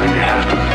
Yeah. to.